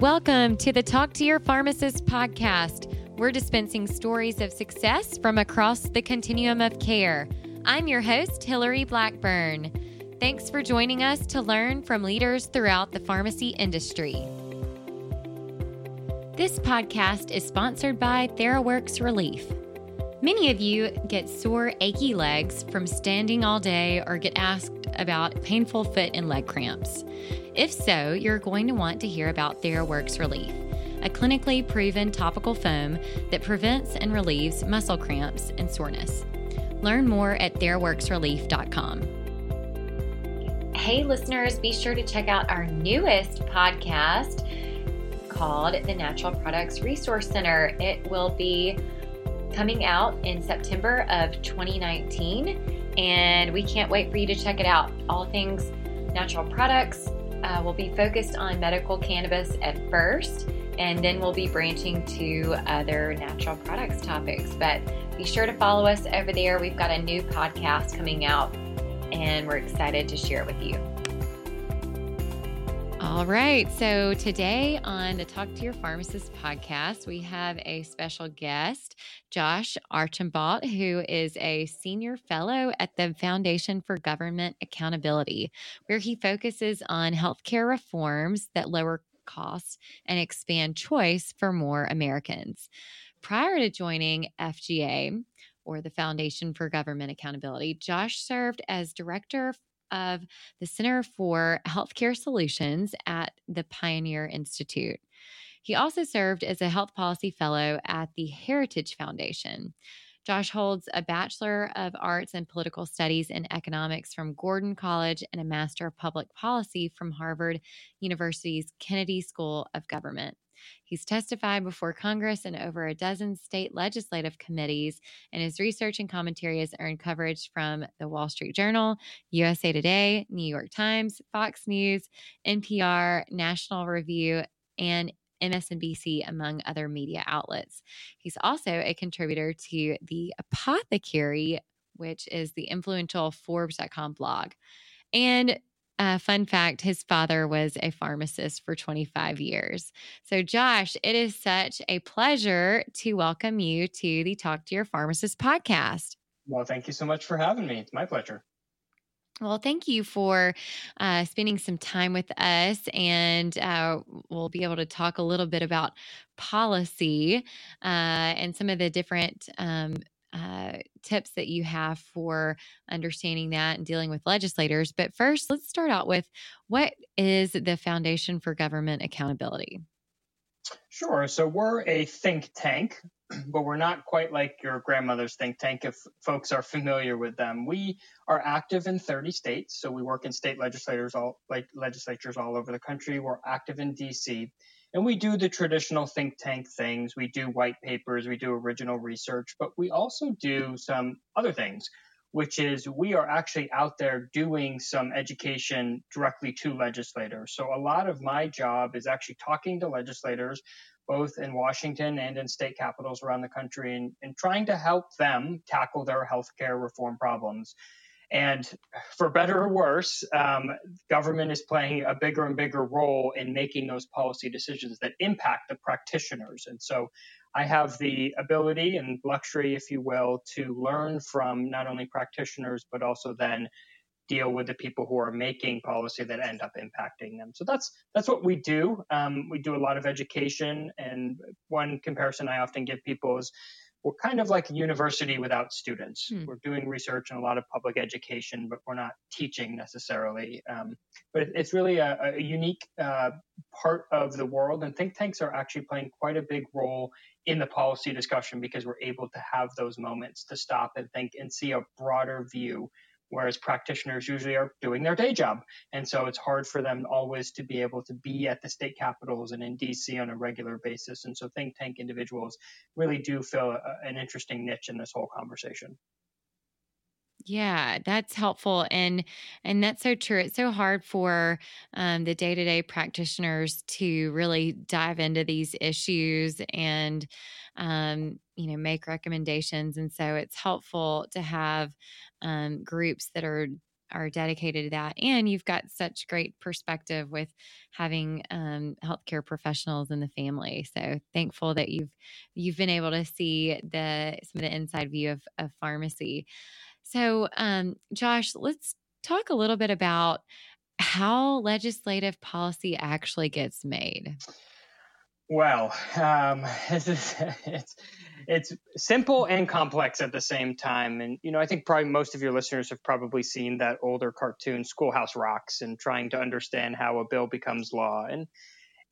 Welcome to the Talk to Your Pharmacist podcast. We're dispensing stories of success from across the continuum of care. I'm your host, Hillary Blackburn. Thanks for joining us to learn from leaders throughout the pharmacy industry. This podcast is sponsored by TheraWorks Relief. Many of you get sore, achy legs from standing all day or get asked about painful foot and leg cramps. If so, you're going to want to hear about TheraWorks Relief, a clinically proven topical foam that prevents and relieves muscle cramps and soreness. Learn more at theraworksrelief.com. Hey, listeners, be sure to check out our newest podcast called the Natural Products Resource Center. It will be coming out in September of 2019, and we can't wait for you to check it out. All things natural products, uh, we'll be focused on medical cannabis at first, and then we'll be branching to other natural products topics. But be sure to follow us over there. We've got a new podcast coming out, and we're excited to share it with you. All right. So today on the Talk to Your Pharmacist podcast, we have a special guest, Josh Archambault, who is a senior fellow at the Foundation for Government Accountability, where he focuses on healthcare reforms that lower costs and expand choice for more Americans. Prior to joining FGA, or the Foundation for Government Accountability, Josh served as director of the Center for Healthcare Solutions at the Pioneer Institute. He also served as a health policy fellow at the Heritage Foundation. Josh holds a Bachelor of Arts in Political Studies and Economics from Gordon College and a Master of Public Policy from Harvard University's Kennedy School of Government. He's testified before Congress and over a dozen state legislative committees, and his research and commentary has earned coverage from the Wall Street Journal, USA Today, New York Times, Fox News, NPR, National Review, and MSNBC, among other media outlets. He's also a contributor to The Apothecary, which is the influential Forbes.com blog. And uh, fun fact his father was a pharmacist for 25 years. So, Josh, it is such a pleasure to welcome you to the Talk to Your Pharmacist podcast. Well, thank you so much for having me. It's my pleasure. Well, thank you for uh, spending some time with us, and uh, we'll be able to talk a little bit about policy uh, and some of the different um, uh, tips that you have for understanding that and dealing with legislators. But first, let's start out with what is the Foundation for Government Accountability? Sure. So we're a think tank, but we're not quite like your grandmother's think tank if folks are familiar with them. We are active in 30 states, so we work in state legislators all like legislatures all over the country. We're active in DC. And we do the traditional think tank things. We do white papers, we do original research, but we also do some other things, which is we are actually out there doing some education directly to legislators. So a lot of my job is actually talking to legislators, both in Washington and in state capitals around the country, and, and trying to help them tackle their healthcare reform problems. And for better or worse, um, government is playing a bigger and bigger role in making those policy decisions that impact the practitioners. And so I have the ability and luxury, if you will, to learn from not only practitioners, but also then deal with the people who are making policy that end up impacting them. So that's that's what we do. Um, we do a lot of education, and one comparison I often give people is we're kind of like a university without students. Hmm. We're doing research and a lot of public education, but we're not teaching necessarily. Um, but it's really a, a unique uh, part of the world, and think tanks are actually playing quite a big role in the policy discussion because we're able to have those moments to stop and think and see a broader view whereas practitioners usually are doing their day job. And so it's hard for them always to be able to be at the state capitals and in DC on a regular basis. And so think tank individuals really do fill a, an interesting niche in this whole conversation. Yeah, that's helpful, and and that's so true. It's so hard for um, the day to day practitioners to really dive into these issues and um, you know make recommendations, and so it's helpful to have um, groups that are are dedicated to that. And you've got such great perspective with having um, healthcare professionals in the family. So thankful that you've you've been able to see the some of the inside view of, of pharmacy. So, um, Josh, let's talk a little bit about how legislative policy actually gets made. Well, um, it's, it's simple and complex at the same time. And you know, I think probably most of your listeners have probably seen that older cartoon Schoolhouse Rocks and trying to understand how a bill becomes law. And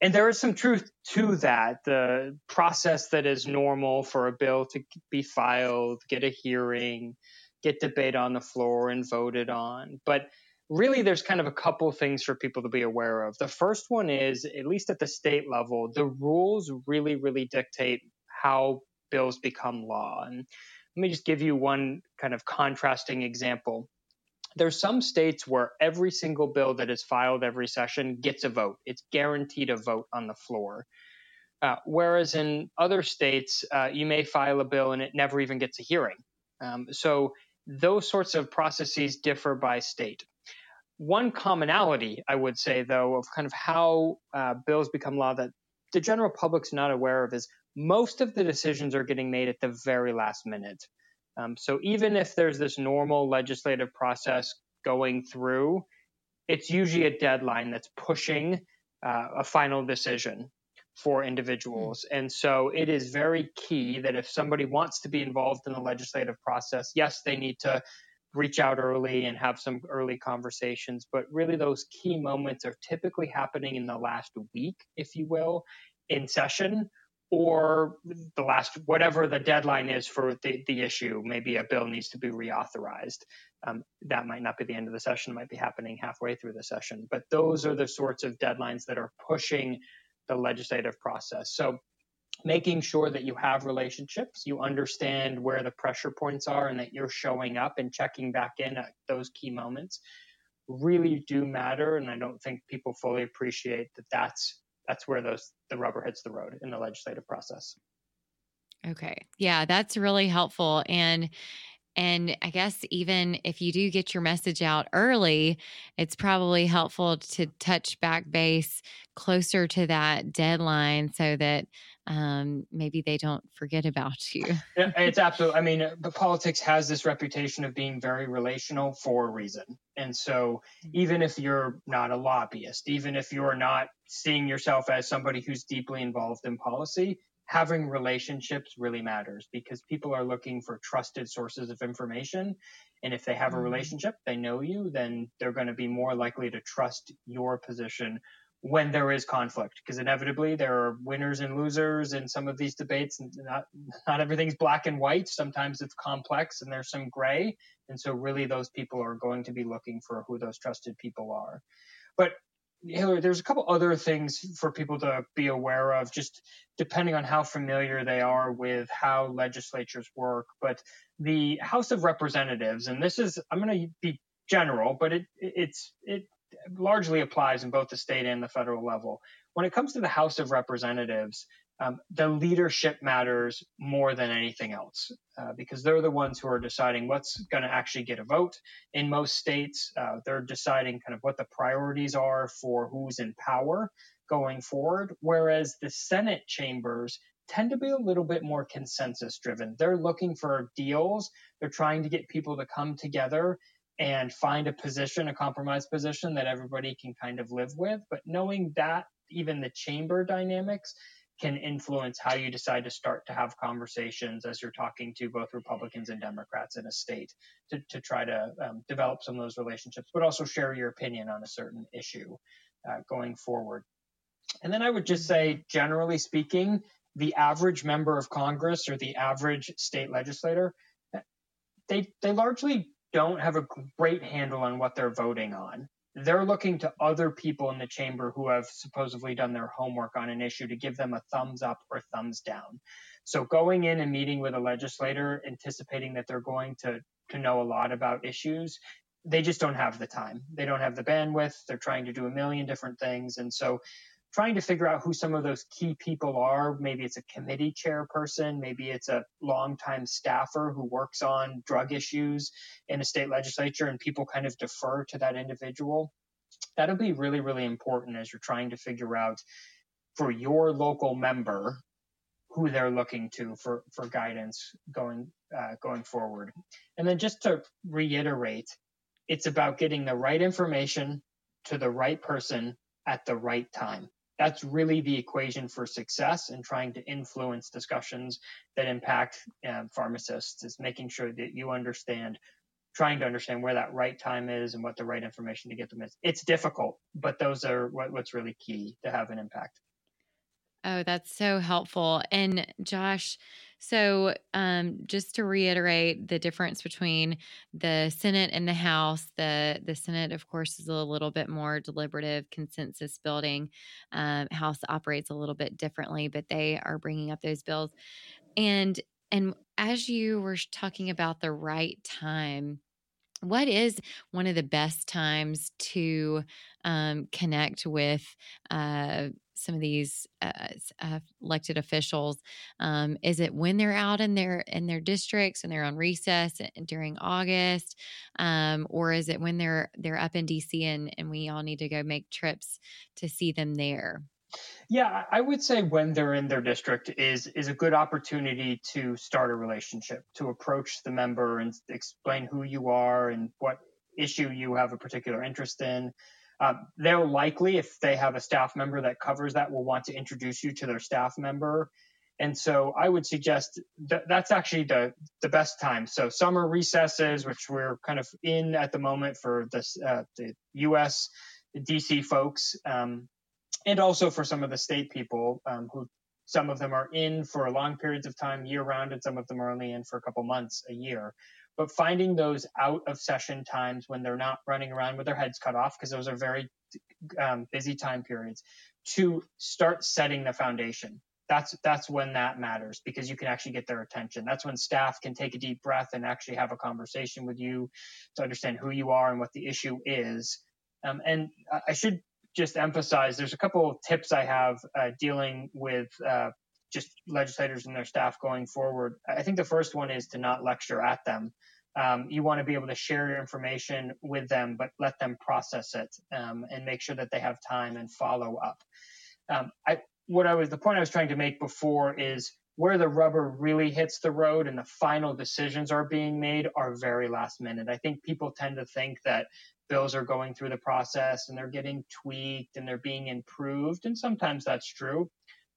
and there is some truth to that. The process that is normal for a bill to be filed, get a hearing, get debate on the floor and voted on. But really there's kind of a couple things for people to be aware of. The first one is, at least at the state level, the rules really, really dictate how bills become law. And let me just give you one kind of contrasting example. There's some states where every single bill that is filed every session gets a vote. It's guaranteed a vote on the floor. Uh, whereas in other states, uh, you may file a bill and it never even gets a hearing. Um, so those sorts of processes differ by state. One commonality, I would say, though, of kind of how uh, bills become law that the general public's not aware of is most of the decisions are getting made at the very last minute. Um, so even if there's this normal legislative process going through, it's usually a deadline that's pushing uh, a final decision for individuals. Mm. And so it is very key that if somebody wants to be involved in the legislative process, yes, they need to reach out early and have some early conversations. But really, those key moments are typically happening in the last week, if you will, in session or the last, whatever the deadline is for the, the issue. Maybe a bill needs to be reauthorized. Um, that might not be the end of the session, it might be happening halfway through the session. But those are the sorts of deadlines that are pushing the legislative process. So making sure that you have relationships, you understand where the pressure points are, and that you're showing up and checking back in at those key moments really do matter. And I don't think people fully appreciate that that's that's where those the rubber hits the road in the legislative process. Okay. Yeah, that's really helpful. And and I guess even if you do get your message out early, it's probably helpful to touch back base closer to that deadline so that um, maybe they don't forget about you. yeah, it's absolutely. I mean, the politics has this reputation of being very relational for a reason. And so, mm. even if you're not a lobbyist, even if you're not seeing yourself as somebody who's deeply involved in policy, having relationships really matters because people are looking for trusted sources of information. And if they have a mm-hmm. relationship, they know you, then they're going to be more likely to trust your position when there is conflict. Because inevitably there are winners and losers in some of these debates. And not not everything's black and white. Sometimes it's complex and there's some gray. And so really those people are going to be looking for who those trusted people are. But Hillary, there's a couple other things for people to be aware of, just depending on how familiar they are with how legislatures work. But the House of Representatives, and this is, I'm going to be general, but it, it's, it largely applies in both the state and the federal level. When it comes to the House of Representatives, um, the leadership matters more than anything else uh, because they're the ones who are deciding what's going to actually get a vote. In most states, uh, they're deciding kind of what the priorities are for who's in power going forward, whereas the Senate chambers tend to be a little bit more consensus driven. They're looking for deals, they're trying to get people to come together and find a position, a compromise position that everybody can kind of live with. But knowing that even the chamber dynamics can influence how you decide to start to have conversations as you're talking to both Republicans and Democrats in a state to, to try to um, develop some of those relationships, but also share your opinion on a certain issue uh, going forward. And then I would just say, generally speaking, the average member of Congress or the average state legislator, they, they largely don't have a great handle on what they're voting on they're looking to other people in the chamber who have supposedly done their homework on an issue to give them a thumbs up or thumbs down. So going in and meeting with a legislator, anticipating that they're going to, to know a lot about issues, they just don't have the time. They don't have the bandwidth. They're trying to do a million different things. And so trying to figure out who some of those key people are. Maybe it's a committee chairperson, maybe it's a longtime staffer who works on drug issues in a state legislature, and people kind of defer to that individual. That'll be really, really important as you're trying to figure out for your local member who they're looking to for, for guidance going uh, going forward. And then just to reiterate, it's about getting the right information to the right person at the right time. That's really the equation for success and trying to influence discussions that impact um, pharmacists is making sure that you understand, trying to understand where that right time is and what the right information to get them is. It's difficult, but those are what, what's really key to have an impact. Oh, that's so helpful. And Josh, so um, just to reiterate the difference between the Senate and the House, the the Senate, of course, is a little bit more deliberative, consensus building. Um, House operates a little bit differently, but they are bringing up those bills. And and as you were talking about the right time, what is one of the best times to um, connect with uh, some of these uh, uh, elected officials? Um, is it when they're out in their in their districts and they're on recess during August, um, or is it when they're they're up in DC and and we all need to go make trips to see them there? Yeah, I would say when they're in their district is is a good opportunity to start a relationship, to approach the member and explain who you are and what issue you have a particular interest in. Um, they'll likely, if they have a staff member that covers that, will want to introduce you to their staff member. And so I would suggest that that's actually the, the best time. So summer recesses, which we're kind of in at the moment for this, uh, the U.S. DC folks, um, and also for some of the state people um, who some of them are in for long periods of time year round, and some of them are only in for a couple months a year but finding those out of session times when they're not running around with their heads cut off, because those are very um, busy time periods, to start setting the foundation. That's that's when that matters because you can actually get their attention. That's when staff can take a deep breath and actually have a conversation with you to understand who you are and what the issue is. Um, and I should just emphasize there's a couple of tips I have uh, dealing with uh, just legislators and their staff going forward. I think the first one is to not lecture at them. Um, you want to be able to share your information with them, but let them process it um, and make sure that they have time and follow up. Um, I, what I was the point I was trying to make before is where the rubber really hits the road and the final decisions are being made are very last minute. I think people tend to think that bills are going through the process and they're getting tweaked and they're being improved, and sometimes that's true.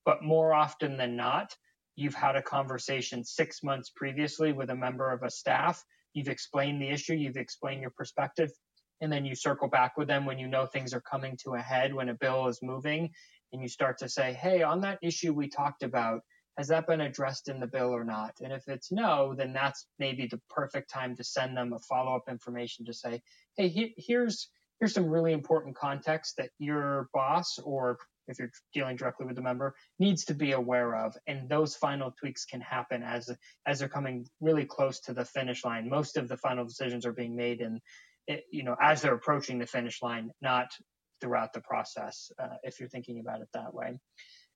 But more often than not, you've had a conversation six months previously with a member of a staff. You've explained the issue, you've explained your perspective, and then you circle back with them when you know things are coming to a head, when a bill is moving, and you start to say, Hey, on that issue we talked about, has that been addressed in the bill or not? And if it's no, then that's maybe the perfect time to send them a follow up information to say, Hey, he- here's here's some really important context that your boss or if you're dealing directly with the member, needs to be aware of. And those final tweaks can happen as as they're coming really close to the finish line. Most of the final decisions are being made in, you know, as they're approaching the finish line, not throughout the process. Uh, if you're thinking about it that way.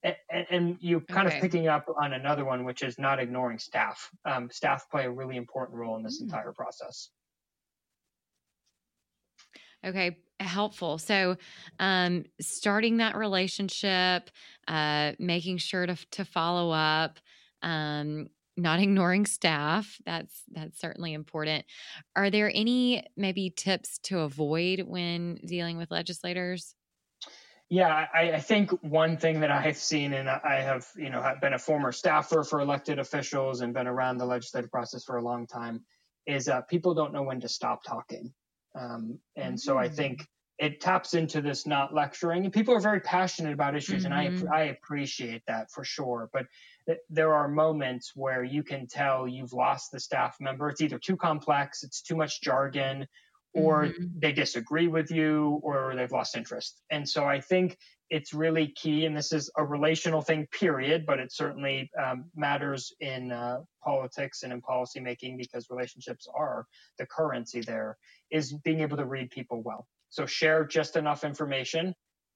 And, and, you kind okay. of picking up on another one, which is not ignoring staff. Um, staff play a really important role in this mm. entire process. Okay, helpful. So, um, starting that relationship, uh, making sure to to follow up, um, not ignoring staff. That's that's certainly important. Are there any maybe tips to avoid when dealing with legislators? Yeah, I, I, think one thing that I've seen, and I have, you know, been a former staffer for elected officials and been around the legislative process for a long time, is uh, people don't know when to stop talking. Um, and mm-hmm. so I mm. think it taps into this not lecturing and people are very passionate about issues mm-hmm. and I, mm-hmm. I appreciate that for sure but th- there are moments where you can tell you've lost the staff member it's either too complex it's too much jargon or mm-hmm. they disagree with you or they've lost interest and so i think it's really key and this is a relational thing period but it certainly um, matters in uh, politics and in policymaking because relationships are the currency there is being able to read people well so share just enough information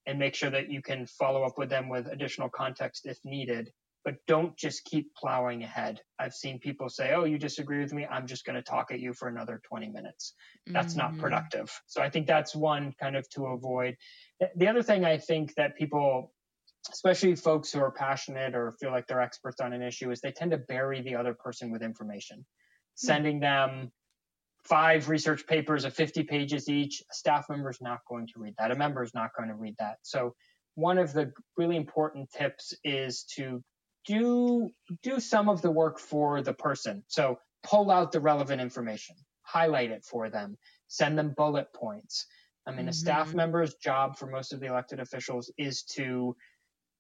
and make sure that you can follow up with them with additional context if needed. But don't just keep plowing ahead. I've seen people say, Oh, you disagree with me. I'm just going to talk at you for another 20 minutes. That's mm-hmm. not productive. So I think that's one kind of to avoid. The other thing I think that people especially folks who are passionate or feel like they're experts on an issue, is they tend to bury the other person with information, mm-hmm. sending them five research papers of 50 pages each. A staff member is not going to read that. A member is not going to read that. So one of the really important tips is to do do some of the work for the person. So pull out the relevant information, highlight it for them, send them bullet points. I mean, mm-hmm. a staff member's job for most of the elected officials is to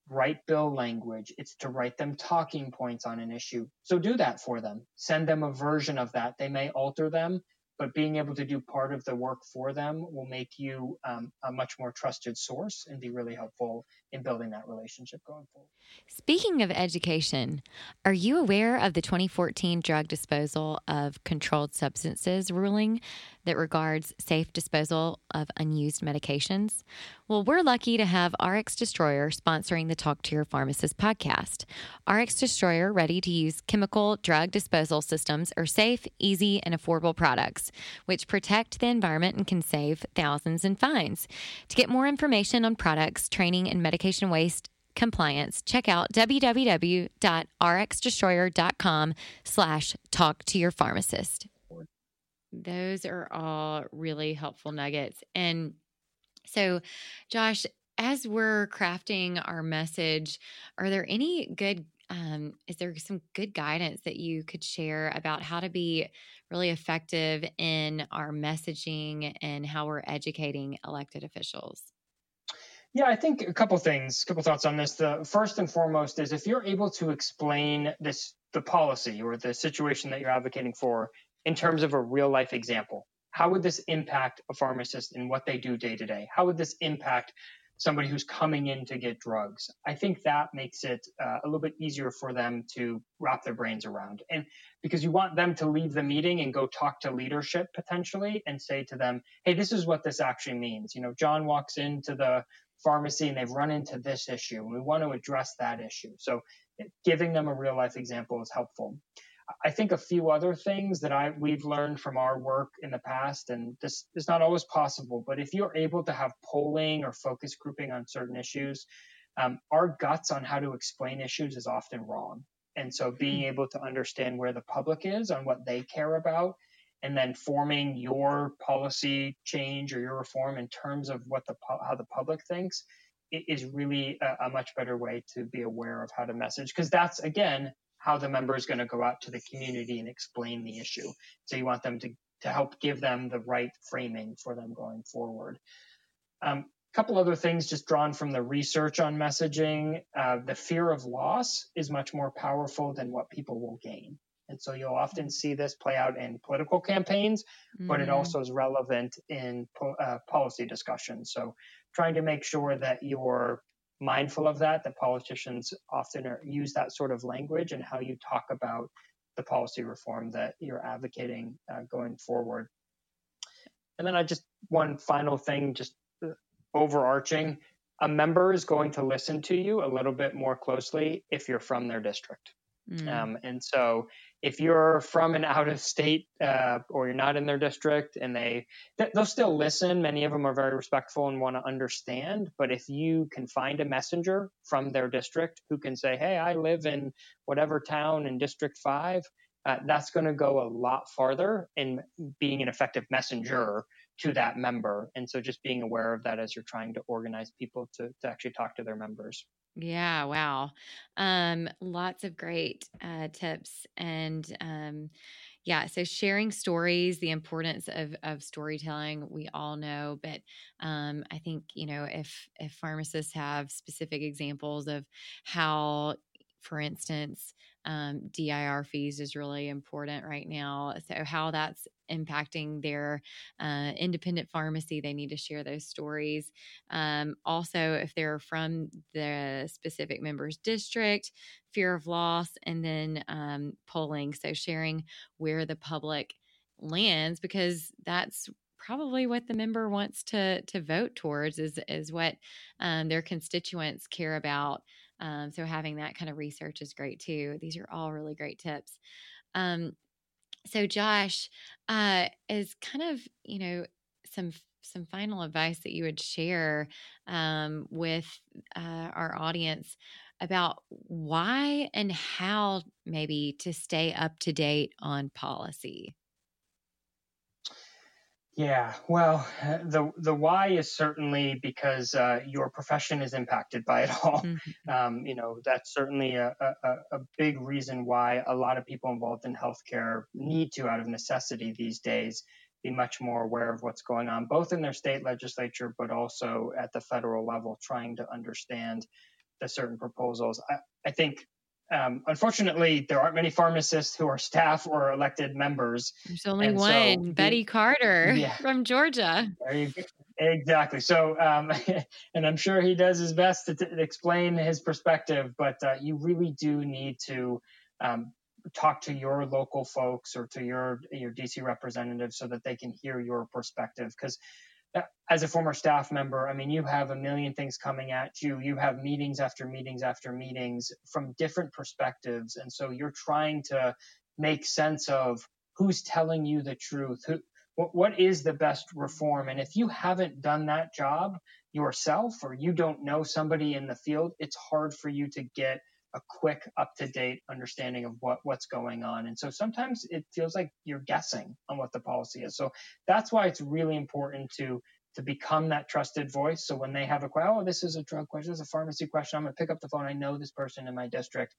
write bill language. It's to write them talking points on an issue. So do that for them. Send them a version of that. They may alter them, but being able to do part of the work for them will make you um, a much more trusted source and be really helpful in building that relationship going forward. Speaking of education, are you aware of the 2014 drug disposal of controlled substances ruling that regards safe disposal of unused medications? Well, we're lucky to have RX Destroyer sponsoring the Talk to Your Pharmacist podcast. RX Destroyer ready to use chemical drug disposal systems are safe, easy, and affordable products which protect the environment and can save thousands in fines. To get more information on products, training, and medication medication waste compliance, check out www.rxdestroyer.com slash talk to your pharmacist. Those are all really helpful nuggets. And so, Josh, as we're crafting our message, are there any good um, is there some good guidance that you could share about how to be really effective in our messaging and how we're educating elected officials? Yeah, I think a couple things, a couple thoughts on this. The first and foremost is if you're able to explain this, the policy or the situation that you're advocating for in terms of a real life example, how would this impact a pharmacist in what they do day to day? How would this impact somebody who's coming in to get drugs? I think that makes it uh, a little bit easier for them to wrap their brains around. And because you want them to leave the meeting and go talk to leadership potentially and say to them, hey, this is what this actually means. You know, John walks into the pharmacy and they've run into this issue and we want to address that issue. So giving them a real life example is helpful. I think a few other things that I we've learned from our work in the past, and this is not always possible, but if you're able to have polling or focus grouping on certain issues, um, our guts on how to explain issues is often wrong. And so being hmm. able to understand where the public is on what they care about and then forming your policy change or your reform in terms of what the how the public thinks is really a, a much better way to be aware of how to message because that's again how the member is going to go out to the community and explain the issue. So you want them to to help give them the right framing for them going forward. A um, couple other things just drawn from the research on messaging. Uh, the fear of loss is much more powerful than what people will gain. And so you'll often mm. see this play out in political campaigns, mm-hmm. but it mm. also is relevant in po- uh, policy discussions. So trying to make sure that you're mindful of that, that politicians often are, use that sort of language and how you talk about the policy reform that you're advocating uh, going forward. And then I just one final thing, just uh, overarching, a member is going to listen to you a little bit more closely if you're from their district. Mm. Um, and so if you're from an out of state uh, or you're not in their district and they they'll still listen. Many of them are very respectful and want to understand. But if you can find a messenger from their district who can say hey i live in whatever town in district 5 uh, that's going to go a lot farther in being an effective messenger to that member. And so just being aware of that as you're trying to organize people to, to actually talk to their members yeah, wow. Um, lots of great uh, tips and um, yeah, so sharing stories, the importance of of storytelling, we all know, but um, I think you know if if pharmacists have specific examples of how, for instance, um, DIR fees is really important right now. So, how that's impacting their uh, independent pharmacy, they need to share those stories. Um, also, if they're from the specific member's district, fear of loss, and then um, polling. So, sharing where the public lands because that's probably what the member wants to to vote towards is is what um, their constituents care about. Um, so having that kind of research is great too. These are all really great tips. Um, so Josh, uh, is kind of you know some some final advice that you would share um, with uh, our audience about why and how maybe to stay up to date on policy. Yeah, well, the the why is certainly because uh, your profession is impacted by it all. Mm-hmm. Um, you know, that's certainly a, a, a, big reason why a lot of people involved in healthcare need to, out of necessity these days, be much more aware of what's going on, both in their state legislature, but also at the federal level, trying to understand the certain proposals. I, I think um, unfortunately, there aren't many pharmacists who are staff or elected members. There's only and one, so Buddy Carter yeah. from Georgia. Exactly. So, um, and I'm sure he does his best to, t- explain his perspective, but uh, you really do need to um, talk to your local folks or to your your DC representative so that they can hear your perspective because as a former staff member, I mean, you have a million things coming at you. You have meetings after meetings after meetings from different perspectives. And so you're trying to make sense of who's telling you the truth, who, what is the best reform. And if you haven't done that job yourself or you don't know somebody in the field, it's hard for you to get a quick up to date understanding of what what's going on. And so sometimes it feels like you're guessing on what the policy is. So that's why it's really important to to become that trusted voice. So when they have a question oh this is a drug question this is a pharmacy question i'm going to pick up the phone i know this person in my district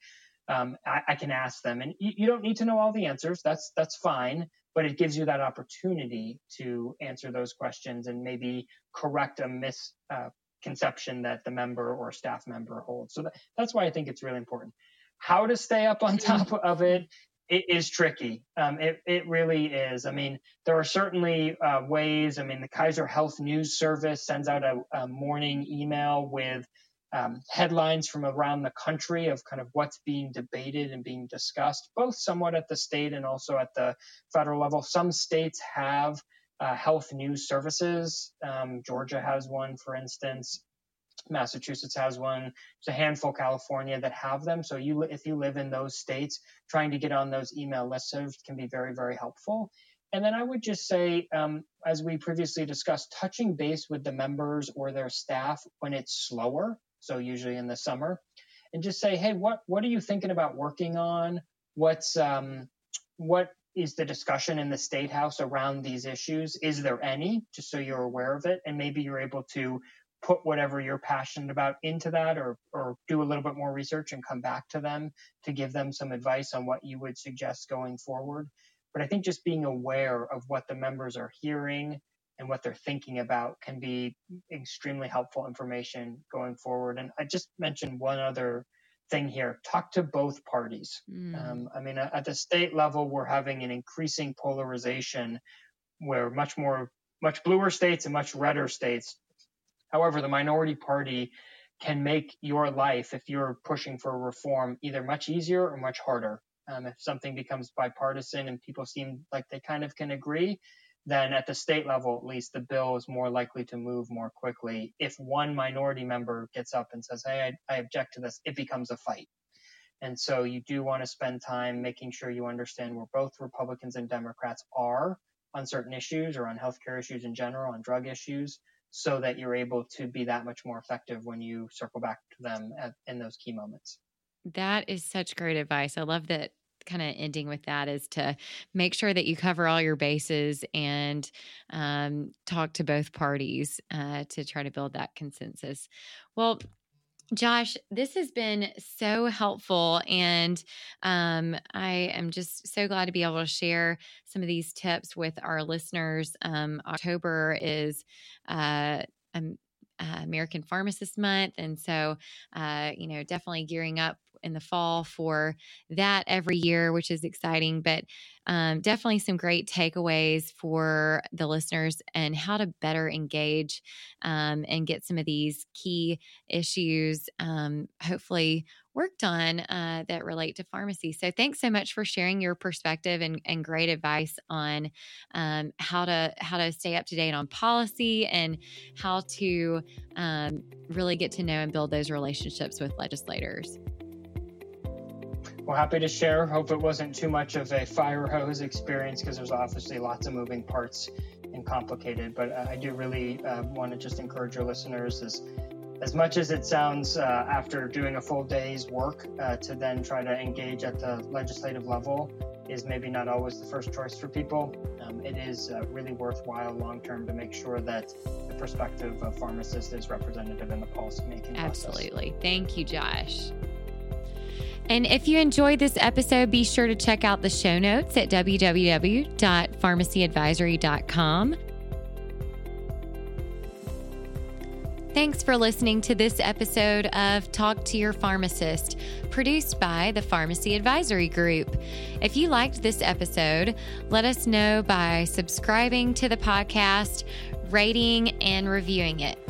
um, I, I, can ask them. And you, you don't need to know all the answers that's that's fine but it gives you that opportunity to answer those questions and maybe correct a mis uh, conception that the member or staff member holds. So that, that's why I think it's really important. How to stay up on top of it, it is tricky. Um, it, it really is. I mean, there are certainly uh, ways. I mean, the Kaiser Health News Service sends out a, a morning email with um, headlines from around the country of kind of what's being debated and being discussed, both somewhat at the state and also at the federal level. Some states have uh, health news services. Um, Georgia has one, for instance. Massachusetts has one. There's a handful, California, that have them. So you, if you live in those states, trying to get on those email listservs can be very, very helpful. And then I would just say, um, as we previously discussed, touching base with the members or their staff when it's slower. So usually in the summer, and just say, hey, what what are you thinking about working on? What's um, what is the discussion in the state house around these issues? Is there any, just so you're aware of it, and maybe you're able to put whatever you're passionate about into that or or do a little bit more research and come back to them to give them some advice on what you would suggest going forward. But I think just being aware of what the members are hearing and what they're thinking about can be extremely helpful information going forward. And I just mentioned one other thing here talk to both parties. Mm. Um, I mean, at the state level, we're having an increasing polarization where much more, much bluer states and much redder states. However, the minority party can make your life, if you're pushing for reform, either much easier or much harder. Um, if something becomes bipartisan and people seem like they kind of can agree, then at the state level, at least, the bill is more likely to move more quickly. If one minority member gets up and says, Hey, I, I object to this, it becomes a fight. And so you do want to spend time making sure you understand where both Republicans and Democrats are on certain issues or on healthcare issues in general, on drug issues, so that you're able to be that much more effective when you circle back to them at, in those key moments. That is such great advice. I love that kind of ending with that is to make sure that you cover all your bases and um, talk to both parties uh, to try to build that consensus. Well, Josh, this has been so helpful. And um, I am just so glad to be able to share some of these tips with our listeners. Um, October is uh, uh, American Pharmacist Month. And so, uh, you know, definitely gearing up in the fall for that every year, which is exciting. But um, definitely some great takeaways for the listeners and how to better engage um, and get some of these key issues, um, hopefully worked on uh, that relate to pharmacy. So thanks so much for sharing your perspective and, and great advice on um, how to how to stay up to date on policy and how to um, really get to know and build those relationships with legislators. Well, happy to share. Hope it wasn't too much of a fire hose experience because there's obviously lots of moving parts and complicated. But I do really uh, want to just encourage your listeners as as much as it sounds uh, after doing a full day's work uh, to then try to engage at the legislative level is maybe not always the first choice for people. Um, it is uh, really worthwhile long term to make sure that the perspective of pharmacists is representative in the policymaking process. Absolutely. Thank you, Josh. And if you enjoyed this episode, be sure to check out the show notes at www.pharmacyadvisory.com. Thanks for listening to this episode of Talk to Your Pharmacist, produced by the Pharmacy Advisory Group. If you liked this episode, let us know by subscribing to the podcast, rating, and reviewing it.